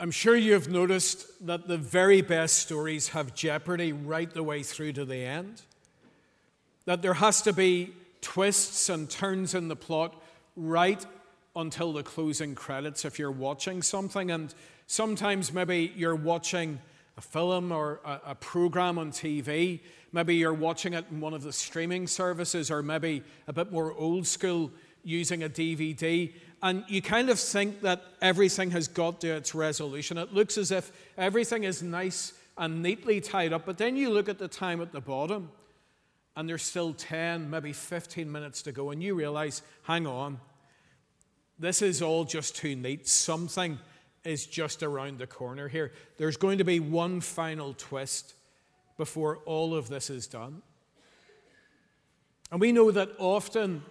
I'm sure you've noticed that the very best stories have jeopardy right the way through to the end. That there has to be twists and turns in the plot right until the closing credits if you're watching something. And sometimes maybe you're watching a film or a, a, program on TV. Maybe you're watching it in one of the streaming services, or maybe a bit more old school using a DVD and you kind of think that everything has got to its resolution. It looks as if everything is nice and neatly tied up, but then you look at the time at the bottom, and there's still 10, maybe 15 minutes to go, and you realize, hang on, this is all just too neat. Something is just around the corner here. There's going to be one final twist before all of this is done. And we know that often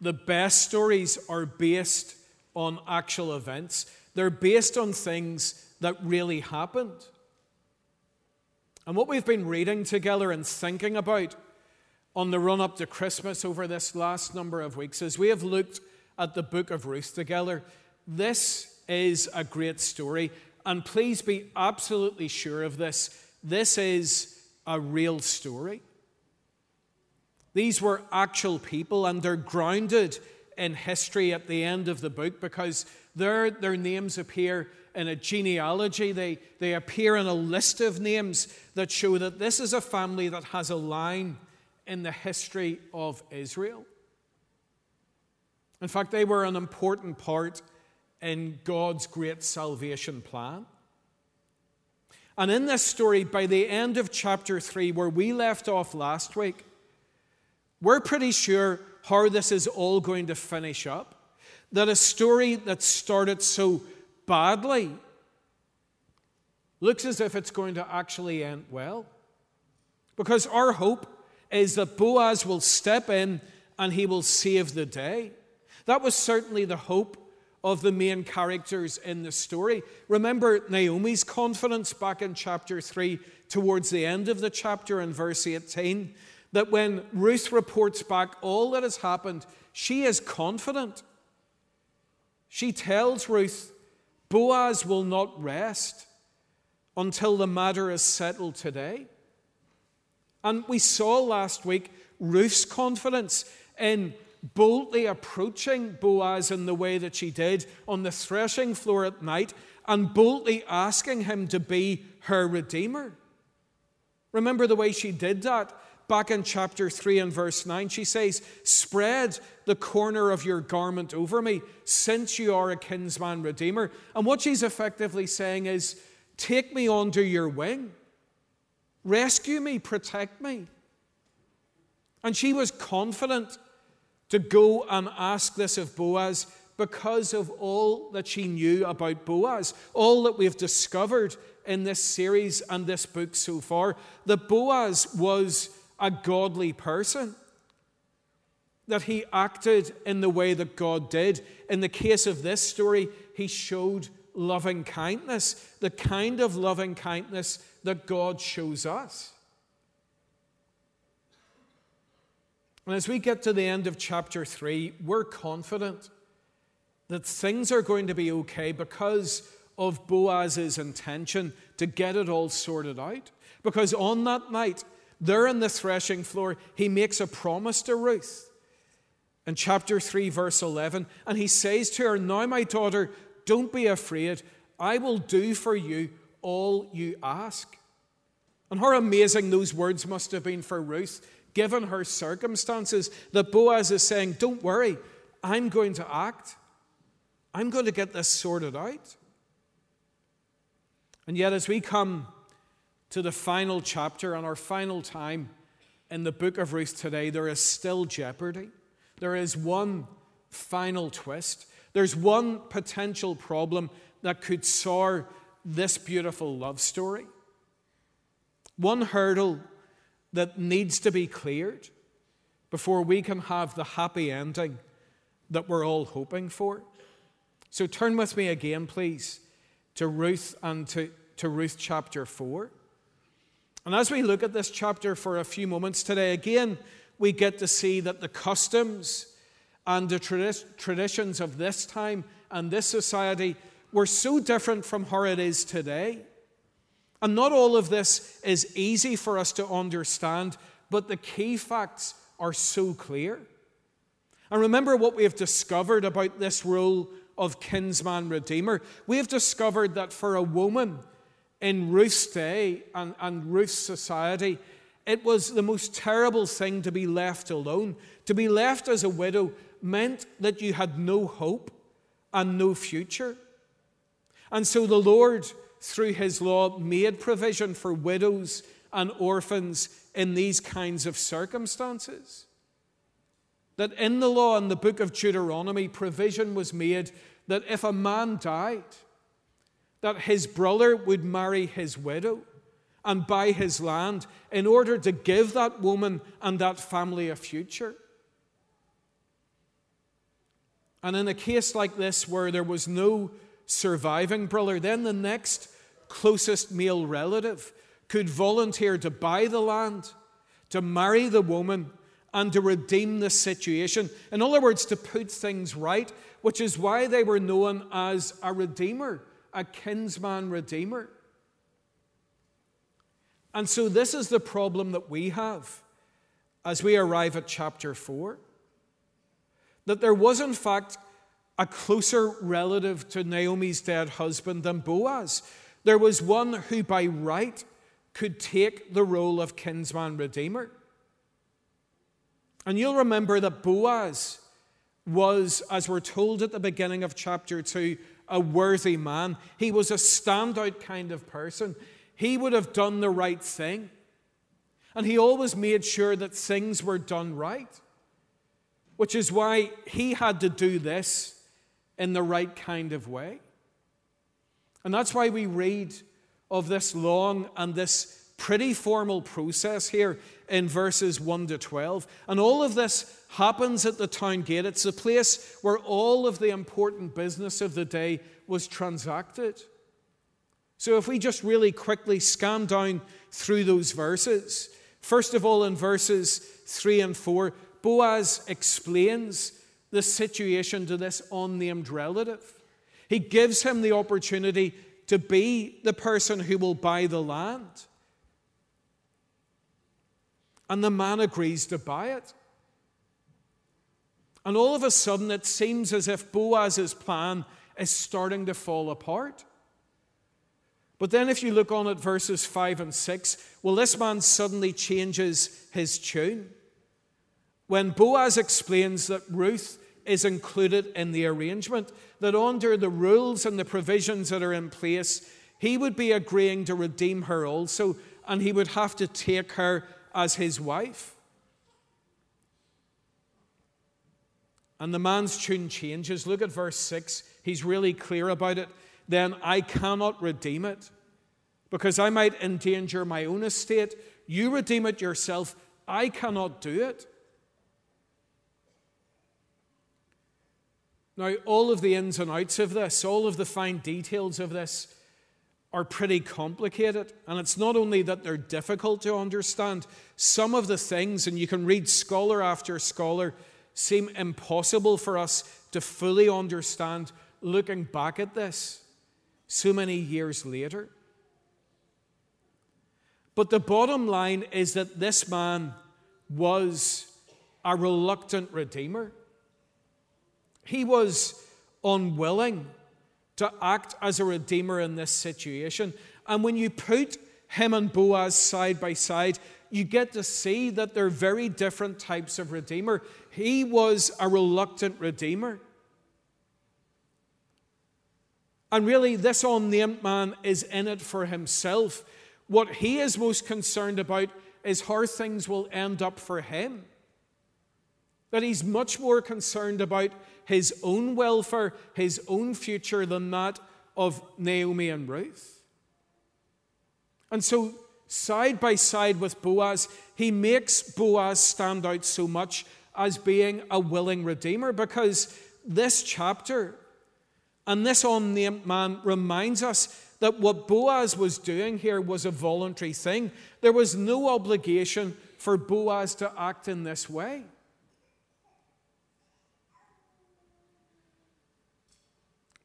the best stories are based on actual events, they're based on things that really happened. And what we've been reading together and thinking about on the run up to Christmas over this last number of weeks is we have looked at the book of Ruth together. This is a great story, and please be absolutely sure of this. This is a real story. These were actual people, and they're grounded in history at the end of the book because their, their names appear in a genealogy. They, they appear in a list of names that show that this is a family that has a line in the history of Israel. In fact, they were an important part in God's great salvation plan. And in this story, by the end of chapter 3, where we left off last week, we're pretty sure how this is all going to finish up. That a story that started so badly looks as if it's going to actually end well. Because our hope is that Boaz will step in and he will save the day. That was certainly the hope of the main characters in the story. Remember Naomi's confidence back in chapter 3, towards the end of the chapter in verse 18 that when Ruth reports back all that has happened, she is confident. She tells Ruth, Boaz will not rest until the matter is settled today. And we saw last week Ruth's confidence in boldly approaching Boaz in the way that she did on the threshing floor at night and boldly asking him to be her redeemer. Remember the way she did that? Back in chapter 3 and verse 9, she says, Spread the corner of your garment over me, since you are a kinsman redeemer. And what she's effectively saying is, Take me under your wing, rescue me, protect me. And she was confident to go and ask this of Boaz because of all that she knew about Boaz, all that we've discovered in this series and this book so far. That Boaz was a godly person, that he acted in the way that God did. In the case of this story, he showed loving kindness, the kind of loving kindness that God shows us. And as we get to the end of chapter 3, we're confident that things are going to be okay because of Boaz's intention to get it all sorted out. Because on that night, there on the threshing floor, he makes a promise to Ruth. In chapter 3, verse 11, and he says to her, Now, my daughter, don't be afraid. I will do for you all you ask. And how amazing those words must have been for Ruth, given her circumstances, that Boaz is saying, Don't worry, I'm going to act. I'm going to get this sorted out. And yet, as we come to the final chapter and our final time in the book of Ruth today, there is still jeopardy. There is one final twist. There's one potential problem that could sour this beautiful love story. One hurdle that needs to be cleared before we can have the happy ending that we're all hoping for. So turn with me again, please, to Ruth and to, to Ruth chapter 4. And as we look at this chapter for a few moments today, again, we get to see that the customs and the tradi- traditions of this time and this society were so different from how it is today. And not all of this is easy for us to understand, but the key facts are so clear. And remember what we have discovered about this role of kinsman redeemer. We have discovered that for a woman in Ruth's day and, and Ruth's society, it was the most terrible thing to be left alone. To be left as a widow meant that you had no hope and no future. And so the Lord, through his law, made provision for widows and orphans in these kinds of circumstances. That in the law, in the book of Deuteronomy, provision was made that if a man died, that his brother would marry his widow and buy his land in order to give that woman and that family a future. And in a case like this, where there was no surviving brother, then the next closest male relative could volunteer to buy the land, to marry the woman, and to redeem the situation. In other words, to put things right, which is why they were known as a redeemer, a kinsman redeemer. And so, this is the problem that we have as we arrive at chapter 4 that there was, in fact, a closer relative to Naomi's dead husband than Boaz. There was one who, by right, could take the role of kinsman redeemer. And you'll remember that Boaz was, as we're told at the beginning of chapter 2, a worthy man. He was a standout kind of person. He would have done the right thing. And he always made sure that things were done right which is why he had to do this in the right kind of way. And that's why we read of this long and this pretty formal process here in verses 1 to 12. And all of this happens at the town gate. It's the place where all of the important business of the day was transacted. So if we just really quickly scan down through those verses, first of all, in verses 3 and 4, Boaz explains the situation to this unnamed relative. He gives him the opportunity to be the person who will buy the land. And the man agrees to buy it. And all of a sudden, it seems as if Boaz's plan is starting to fall apart. But then, if you look on at verses 5 and 6, well, this man suddenly changes his tune when Boaz explains that Ruth is included in the arrangement, that under the rules and the provisions that are in place, he would be agreeing to redeem her also, and he would have to take her as his wife. And the man's tune changes. Look at verse 6. He's really clear about it. Then I cannot redeem it because I might endanger my own estate. You redeem it yourself. I cannot do it. Now, all of the ins and outs of this, all of the fine details of this, are pretty complicated. And it's not only that they're difficult to understand, some of the things, and you can read scholar after scholar, seem impossible for us to fully understand looking back at this so many years later. But the bottom line is that this man was a reluctant redeemer. He was unwilling to act as a redeemer in this situation. And when you put him and Boaz side by side, you get to see that they're very different types of redeemer. He was a reluctant redeemer. And really, this unnamed man is in it for himself. What he is most concerned about is how things will end up for him. That he's much more concerned about his own welfare, his own future, than that of Naomi and Ruth. And so, side by side with Boaz, he makes Boaz stand out so much as being a willing redeemer because this chapter and this unnamed man reminds us that what Boaz was doing here was a voluntary thing. There was no obligation for Boaz to act in this way.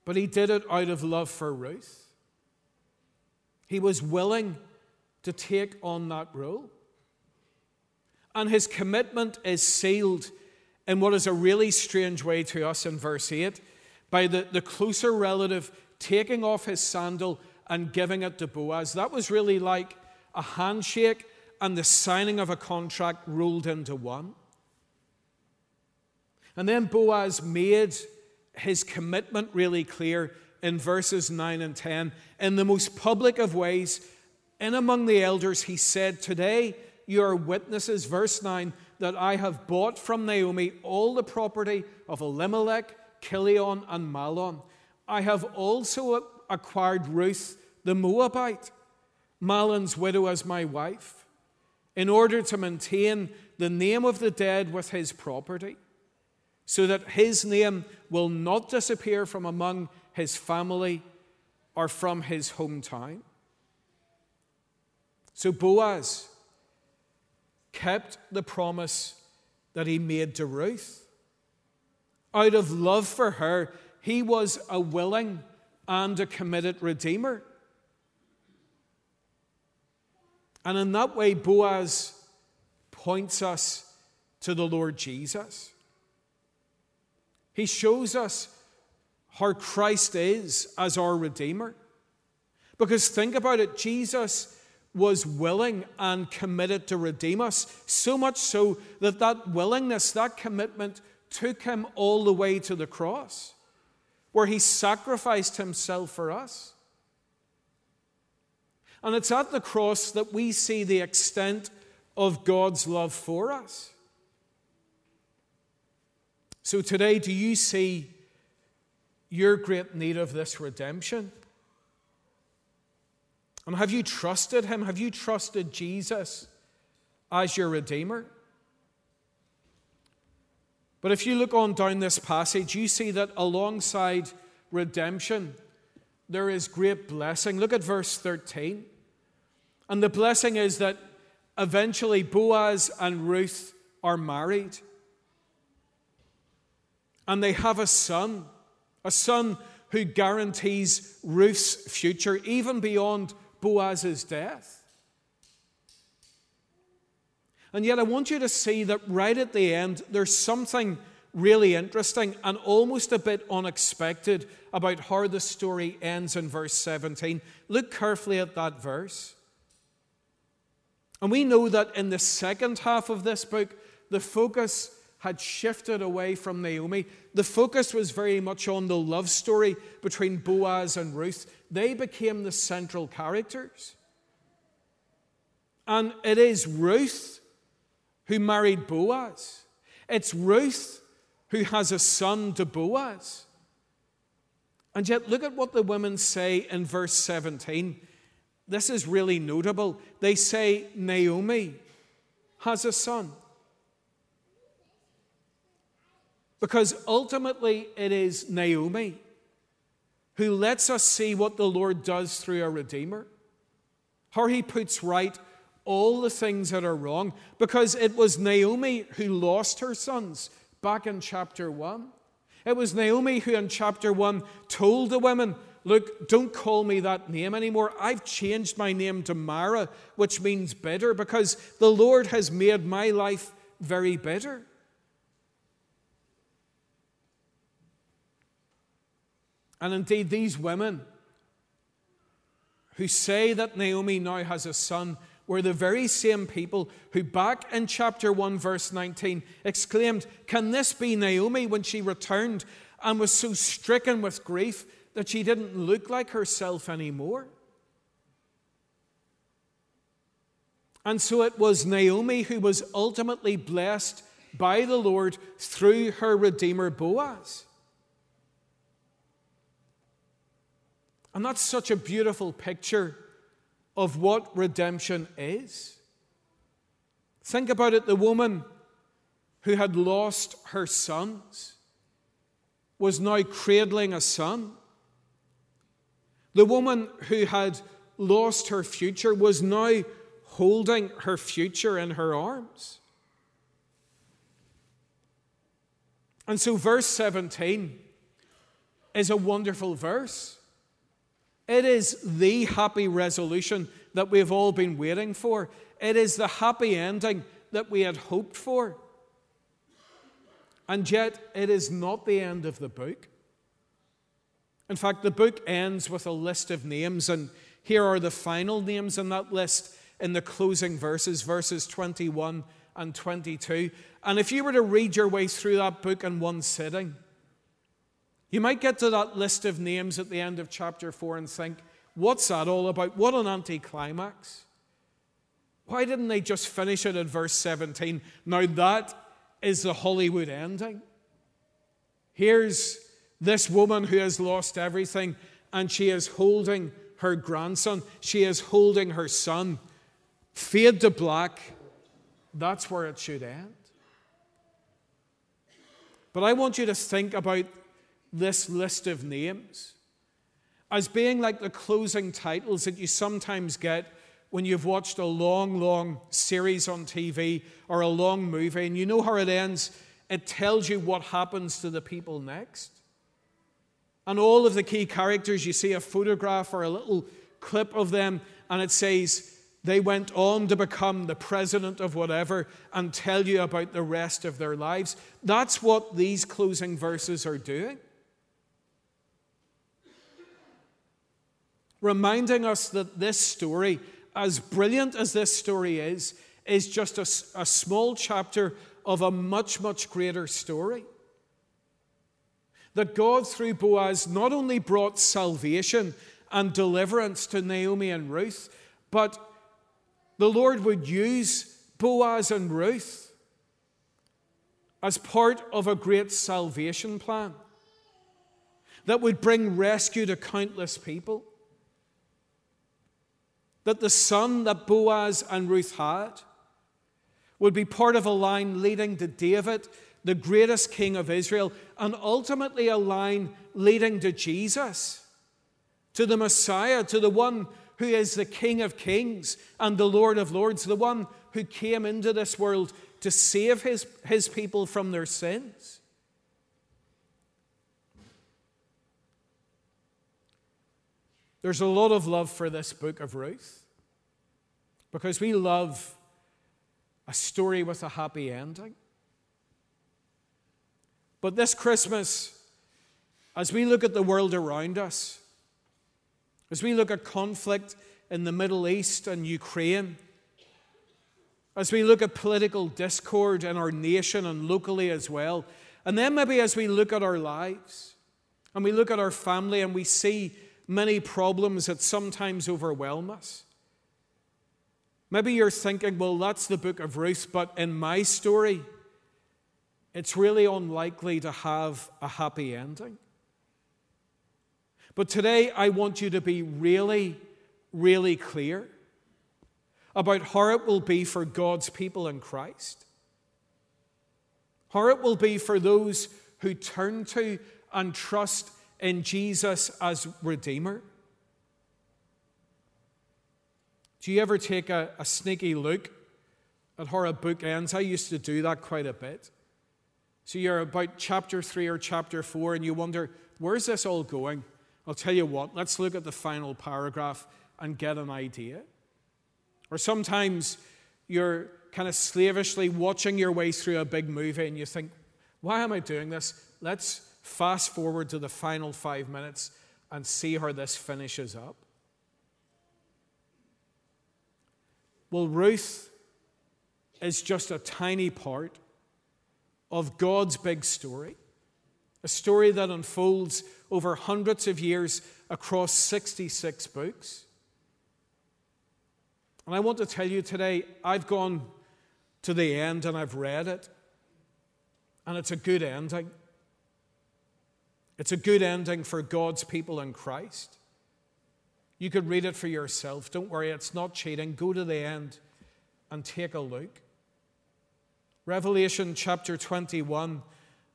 But he did it out of love for Ruth. He was willing to take on that role. And his commitment is sealed in what is a really strange way to us in verse 8 by the, the closer relative taking off his sandal and giving it to Boaz. That was really like a handshake and the signing of a contract rolled into one. And then Boaz made his commitment really clear in verses 9 and 10. In the most public of ways, in among the elders, he said, Today you are witnesses, verse 9, that I have bought from Naomi all the property of Elimelech, Kilion, and Mahlon. I have also acquired Ruth the Moabite, Mahlon's widow, as my wife, in order to maintain the name of the dead with his property so that his name will not disappear from among his family or from his hometown. So Boaz kept the promise that he made to Ruth. Out of love for her, he was a willing and a committed redeemer. And in that way, Boaz points us to the Lord Jesus. He shows us how Christ is as our Redeemer. Because think about it, Jesus was willing and committed to redeem us, so much so that that willingness, that commitment, took him all the way to the cross, where he sacrificed himself for us. And it's at the cross that we see the extent of God's love for us. So today, do you see your great need of this redemption? And have you trusted Him? Have you trusted Jesus as your Redeemer? But if you look on down this passage, you see that alongside redemption, there is great blessing. Look at verse 13. And the blessing is that eventually Boaz and Ruth are married. And they have a son, a son who guarantees Ruth's future, even beyond Boaz's death. And yet, I want you to see that right at the end, there's something really interesting and almost a bit unexpected about how the story ends in verse 17. Look carefully at that verse. And we know that in the second half of this book, the focus had shifted away from Naomi. The focus was very much on the love story between Boaz and Ruth. They became the central characters. And it is Ruth who married Boaz. It's Ruth who has a son to Boaz. And yet, look at what the women say in verse 17. This is really notable. They say, Naomi has a son. Because ultimately it is Naomi who lets us see what the Lord does through a Redeemer, how he puts right all the things that are wrong, because it was Naomi who lost her sons back in chapter 1. It was Naomi who in chapter 1 told the women, Look, don't call me that name anymore. I've changed my name to Mara, which means bitter, because the Lord has made my life very bitter. And indeed, these women who say that Naomi now has a son were the very same people who, back in chapter 1, verse 19, exclaimed, Can this be Naomi when she returned and was so stricken with grief that she didn't look like herself anymore? And so it was Naomi who was ultimately blessed by the Lord through her Redeemer Boaz. And that's such a beautiful picture of what redemption is. Think about it the woman who had lost her sons was now cradling a son. The woman who had lost her future was now holding her future in her arms. And so, verse 17 is a wonderful verse. It is the happy resolution that we've all been waiting for. It is the happy ending that we had hoped for. And yet, it is not the end of the book. In fact, the book ends with a list of names, and here are the final names in that list in the closing verses, verses 21 and 22. And if you were to read your way through that book in one sitting, you might get to that list of names at the end of chapter 4 and think, what's that all about? What an anticlimax. Why didn't they just finish it at verse 17? Now that is the Hollywood ending. Here's this woman who has lost everything and she is holding her grandson, she is holding her son. Fade to black. That's where it should end. But I want you to think about this list of names as being like the closing titles that you sometimes get when you've watched a long, long series on TV or a long movie, and you know how it ends. It tells you what happens to the people next. And all of the key characters, you see a photograph or a little clip of them, and it says, they went on to become the president of whatever and tell you about the rest of their lives. That's what these closing verses are doing. Reminding us that this story, as brilliant as this story is, is just a, a small chapter of a much, much greater story. That God, through Boaz, not only brought salvation and deliverance to Naomi and Ruth, but the Lord would use Boaz and Ruth as part of a great salvation plan that would bring rescue to countless people that the son that Boaz and Ruth had would be part of a line leading to David, the greatest king of Israel, and ultimately a line leading to Jesus, to the Messiah, to the one who is the King of kings and the Lord of lords, the one who came into this world to save his, his people from their sins. There's a lot of love for this book of Ruth because we love a story with a happy ending. But this Christmas, as we look at the world around us, as we look at conflict in the Middle East and Ukraine, as we look at political discord in our nation and locally as well, and then maybe as we look at our lives and we look at our family and we see many problems that sometimes overwhelm us. Maybe you're thinking, well, that's the book of Ruth, but in my story, it's really unlikely to have a happy ending. But today, I want you to be really, really clear about how it will be for God's people in Christ, how it will be for those who turn to and trust in Jesus as Redeemer? Do you ever take a, a sneaky look at how a book ends? I used to do that quite a bit. So you're about chapter three or chapter four, and you wonder, where's this all going? I'll tell you what, let's look at the final paragraph and get an idea. Or sometimes you're kind of slavishly watching your way through a big movie and you think, why am I doing this? Let's fast forward to the final five minutes and see how this finishes up. Well, Ruth is just a tiny part of God's big story, a story that unfolds over hundreds of years across 66 books. And I want to tell you today, I've gone to the end and I've read it, and it's a good ending. It's a good ending for God's people in Christ. You could read it for yourself. Don't worry, it's not cheating. Go to the end and take a look. Revelation chapter 21,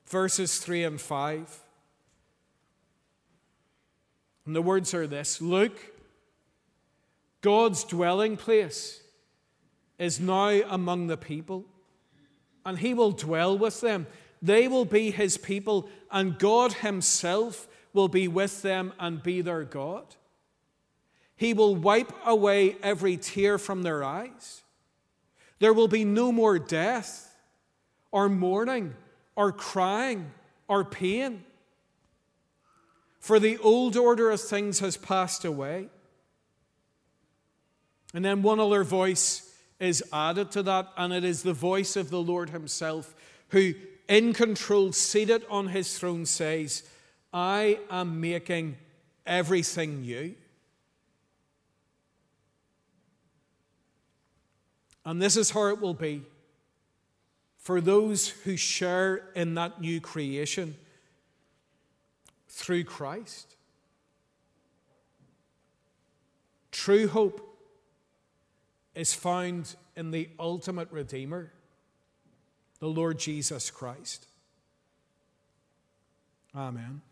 verses 3 and 5. And the words are this Look, God's dwelling place is now among the people, and he will dwell with them. They will be his people, and God himself will be with them and be their God. He will wipe away every tear from their eyes. There will be no more death, or mourning, or crying, or pain. For the old order of things has passed away. And then one other voice is added to that, and it is the voice of the Lord Himself, who, in control, seated on His throne, says, I am making everything new. And this is how it will be for those who share in that new creation through Christ. True hope is found in the ultimate Redeemer, the Lord Jesus Christ. Amen.